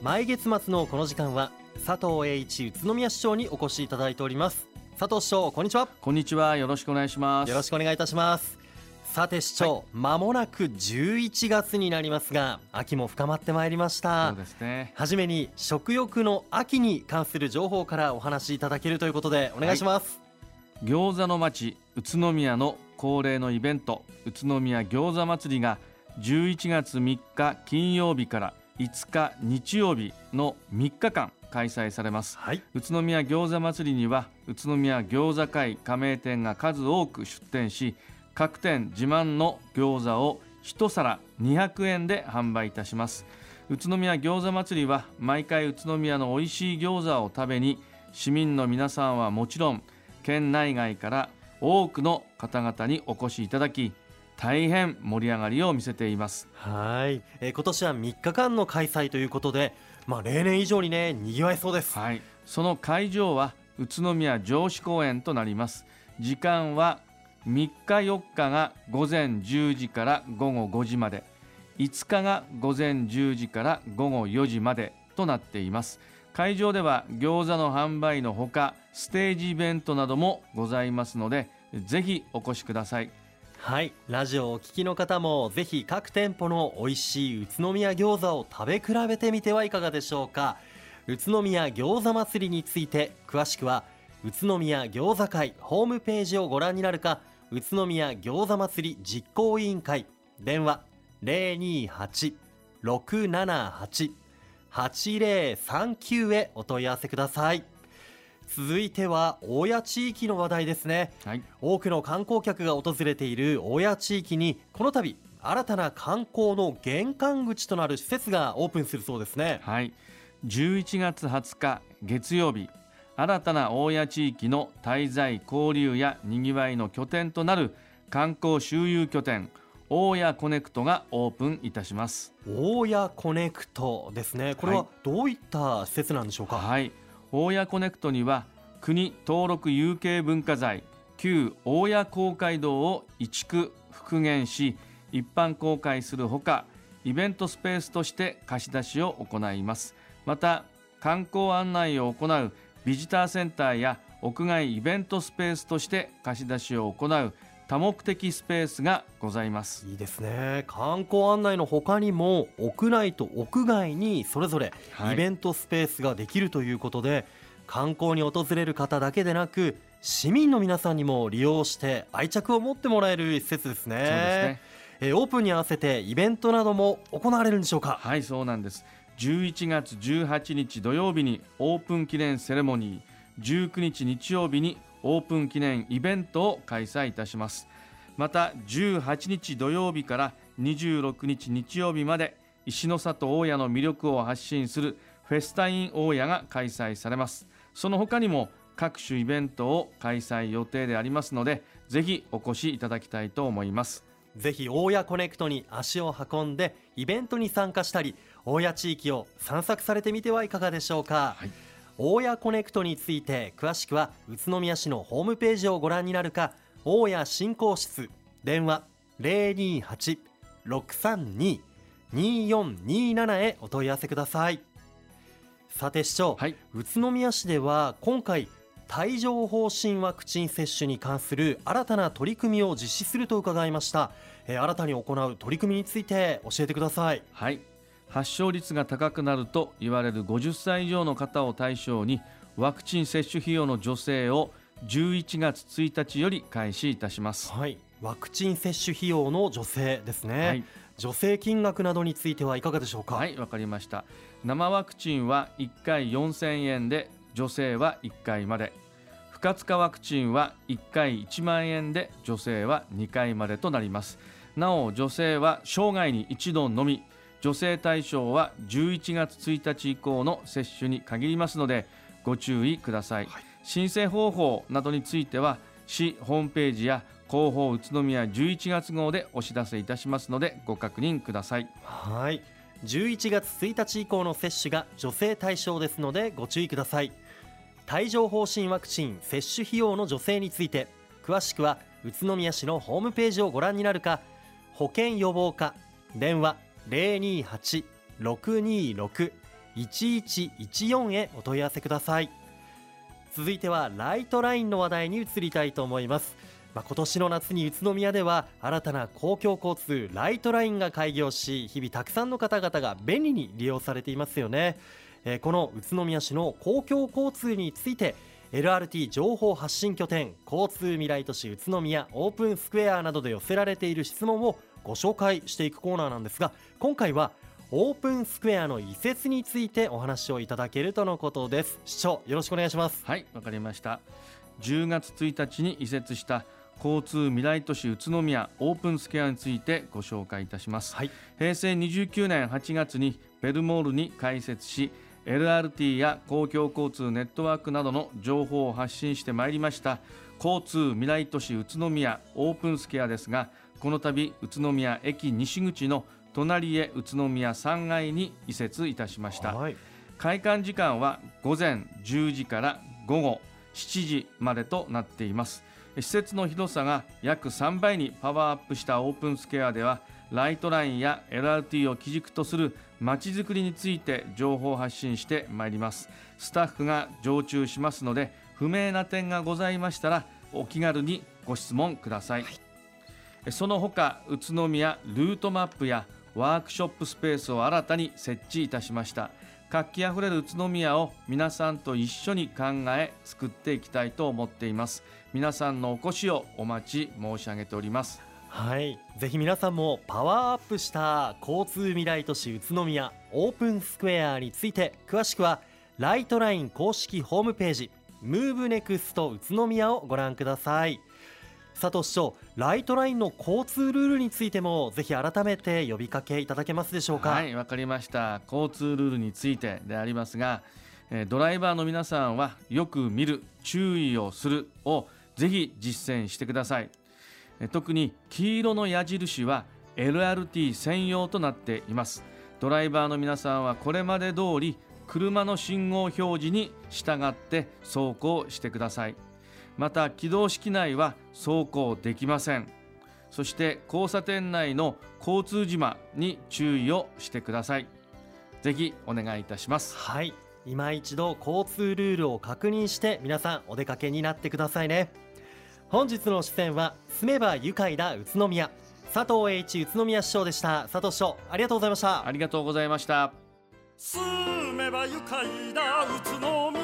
毎月末のこの時間は佐藤栄一宇都宮市長にお越しいただいております。佐藤市長こんにちは。こんにちは。よろしくお願いします。よろしくお願いいたします。さて市長、ま、はい、もなく11月になりますが秋も深まってまいりました。そうですね。はじめに食欲の秋に関する情報からお話しいただけるということでお願いします、はい、餃子の町宇都宮の恒例のイベント宇都宮餃子祭りが11月3日金曜日から5日日曜日の3日間開催されます、はい、宇都宮餃子祭りには宇都宮餃子会加盟店が数多く出店し各店自慢の餃子を1皿200円で販売いたします。宇都宮餃子祭りは毎回宇都宮の美味しい餃子を食べに市民の皆さんはもちろん県内外から多くの方々にお越しいただき大変盛り上がりを見せています。はい、えー、今年は3日間の開催ということでまあ例年以上にね賑わいそうです。はい。その会場は宇都宮城址公園となります。時間は3日4日が午前10時から午後5時まで。5日が午前10時から午後4時までとなっています。会場では餃子の販売のほかステージイベントなどもございますのでぜひお越しくださいはいラジオをお聞きの方もぜひ各店舗の美味しい宇都宮餃子を食べ比べてみてはいかがでしょうか。宇都宮餃子祭りについて詳しくは宇都宮餃子会ホームページをご覧になるか宇都宮餃子祭り実行委員会。電話028-678-8039へお問い合わせください。続いては大谷地域の話題ですね、はい、多くの観光客が訪れている大谷地域にこの度新たな観光の玄関口となる施設がオープンするそうですね。はい。11月20日月曜日新たな大谷地域の滞在交流やにぎわいの拠点となる観光周遊拠点大谷コネクトがオープンいたします。大谷コネクトですね。これはどういった施設なんでしょうか？はい、大谷コネクトには国登録有形文化財旧大谷公会堂を移築復元し一般公開するほかイベントスペースとして貸し出しを行います。また観光案内を行うビジターセンターや屋外イベントスペースとして貸し出しを行う多目的スペースがございます。いいですね。観光案内の他にも屋内と屋外にそれぞれイベントスペースができるということで、はい、観光に訪れる方だけでなく市民の皆さんにも利用して愛着を持ってもらえる施設ですね。そうですね。えオープンに合わせてイベントなども行われるんでしょうか？はいそうなんです。11月18日土曜日にオープン記念セレモニー。19日日曜日にオープン記念イベントを開催いたします。また18日土曜日から26日日曜日まで石の里大谷の魅力を発信するフェスタ in 大谷が開催されます。その他にも各種イベントを開催予定でありますのでぜひお越しいただきたいと思います。ぜひ大谷コネクトに足を運んでイベントに参加したり大谷地域を散策されてみてはいかがでしょうか、はい、大谷コネクトについて詳しくは宇都宮市のホームページをご覧になるか大谷振興室電話028-632-2427へお問い合わせください。さて市長、はい、宇都宮市では今回帯状疱疹ワクチン接種に関する新たな取り組みを実施すると伺いました、えー、新たに行う取り組みについて教えてください。はい発症率が高くなると言われる50歳以上の方を対象にワクチン接種費用の助成を11月1日より開始いたします、はい、ワクチン接種費用の助成ですね、はい、助成金額などについてはいかがでしょうか？はいわかりました。生ワクチンは1回4000円で助成は1回まで。不活化ワクチンは1回1万円で助成は2回までとなります。なお助成は生涯に一度のみ助成対象は11月1日以降の接種に限りますのでご注意ください、はい、申請方法などについては市ホームページや広報宇都宮11月号でお知らせいたしますのでご確認ください。はい。11月1日以降の接種が助成対象ですのでご注意ください。帯状疱疹ワクチン接種費用の助成について詳しくは宇都宮市のホームページをご覧になるか保健予防課電話028-626-4848 1114へお問い合わせください。続いてはライトラインの話題に移りたいと思います。まあ、今年の夏に宇都宮では新たな公共交通ライトラインが開業し日々たくさんの方々が便利に利用されていますよね、えー、この宇都宮市の公共交通について LRT 情報発信拠点交通未来都市宇都宮オープンスクエアなどで寄せられている質問をご紹介していくコーナーなんですが今回はオープンスクエアの移設についてお話をいただけるとのことです。市長よろしくお願いします。はいわかりました。10月1日に移設した交通未来都市宇都宮オープンスクエアについてご紹介いたします、はい、平成29年8月にベルモールに開設し LRT や公共交通ネットワークなどの情報を発信してまいりました交通未来都市宇都宮オープンスクエアですがこの度宇都宮駅西口の隣へ宇都宮3階に移設いたしました、はい、開館時間は午前10時から午後7時までとなっています。施設の広さが約3倍にパワーアップしたオープンスクエアではライトラインや LRT を基軸とするまちづくりについて情報発信してまいります。スタッフが常駐しますので不明な点がございましたらお気軽にご質問ください、はい、その他宇都宮ルートマップやワークショップスペースを新たに設置いたしました。活気あふれる宇都宮を皆さんと一緒に考え作っていきたいと思っています。皆さんのお越しをお待ち申し上げております。はい。ぜひ皆さんもパワーアップした交通未来都市宇都宮オープンスクエアについて詳しくはライトライン公式ホームページ MOVE NEXT 宇都宮をご覧ください。佐藤市長ライトラインの交通ルールについてもぜひ改めて呼びかけいただけますでしょうか？はいわかりました。交通ルールについてでありますがドライバーの皆さんはよく見る注意をするをぜひ実践してください。特に黄色の矢印は LRT 専用となっています。ドライバーの皆さんはこれまで通り車の信号表示に従って走行してください。また起動式内は走行できません。そして交差点内の交通島に注意をしてください。ぜひお願いいたします。はい。今一度交通ルールを確認して皆さんお出かけになってくださいね。本日の出演は住めば愉快だ宇都宮。佐藤栄一宇都宮市長でした。佐藤市長ありがとうございました。ありがとうございました住めば愉快だ。宇都宮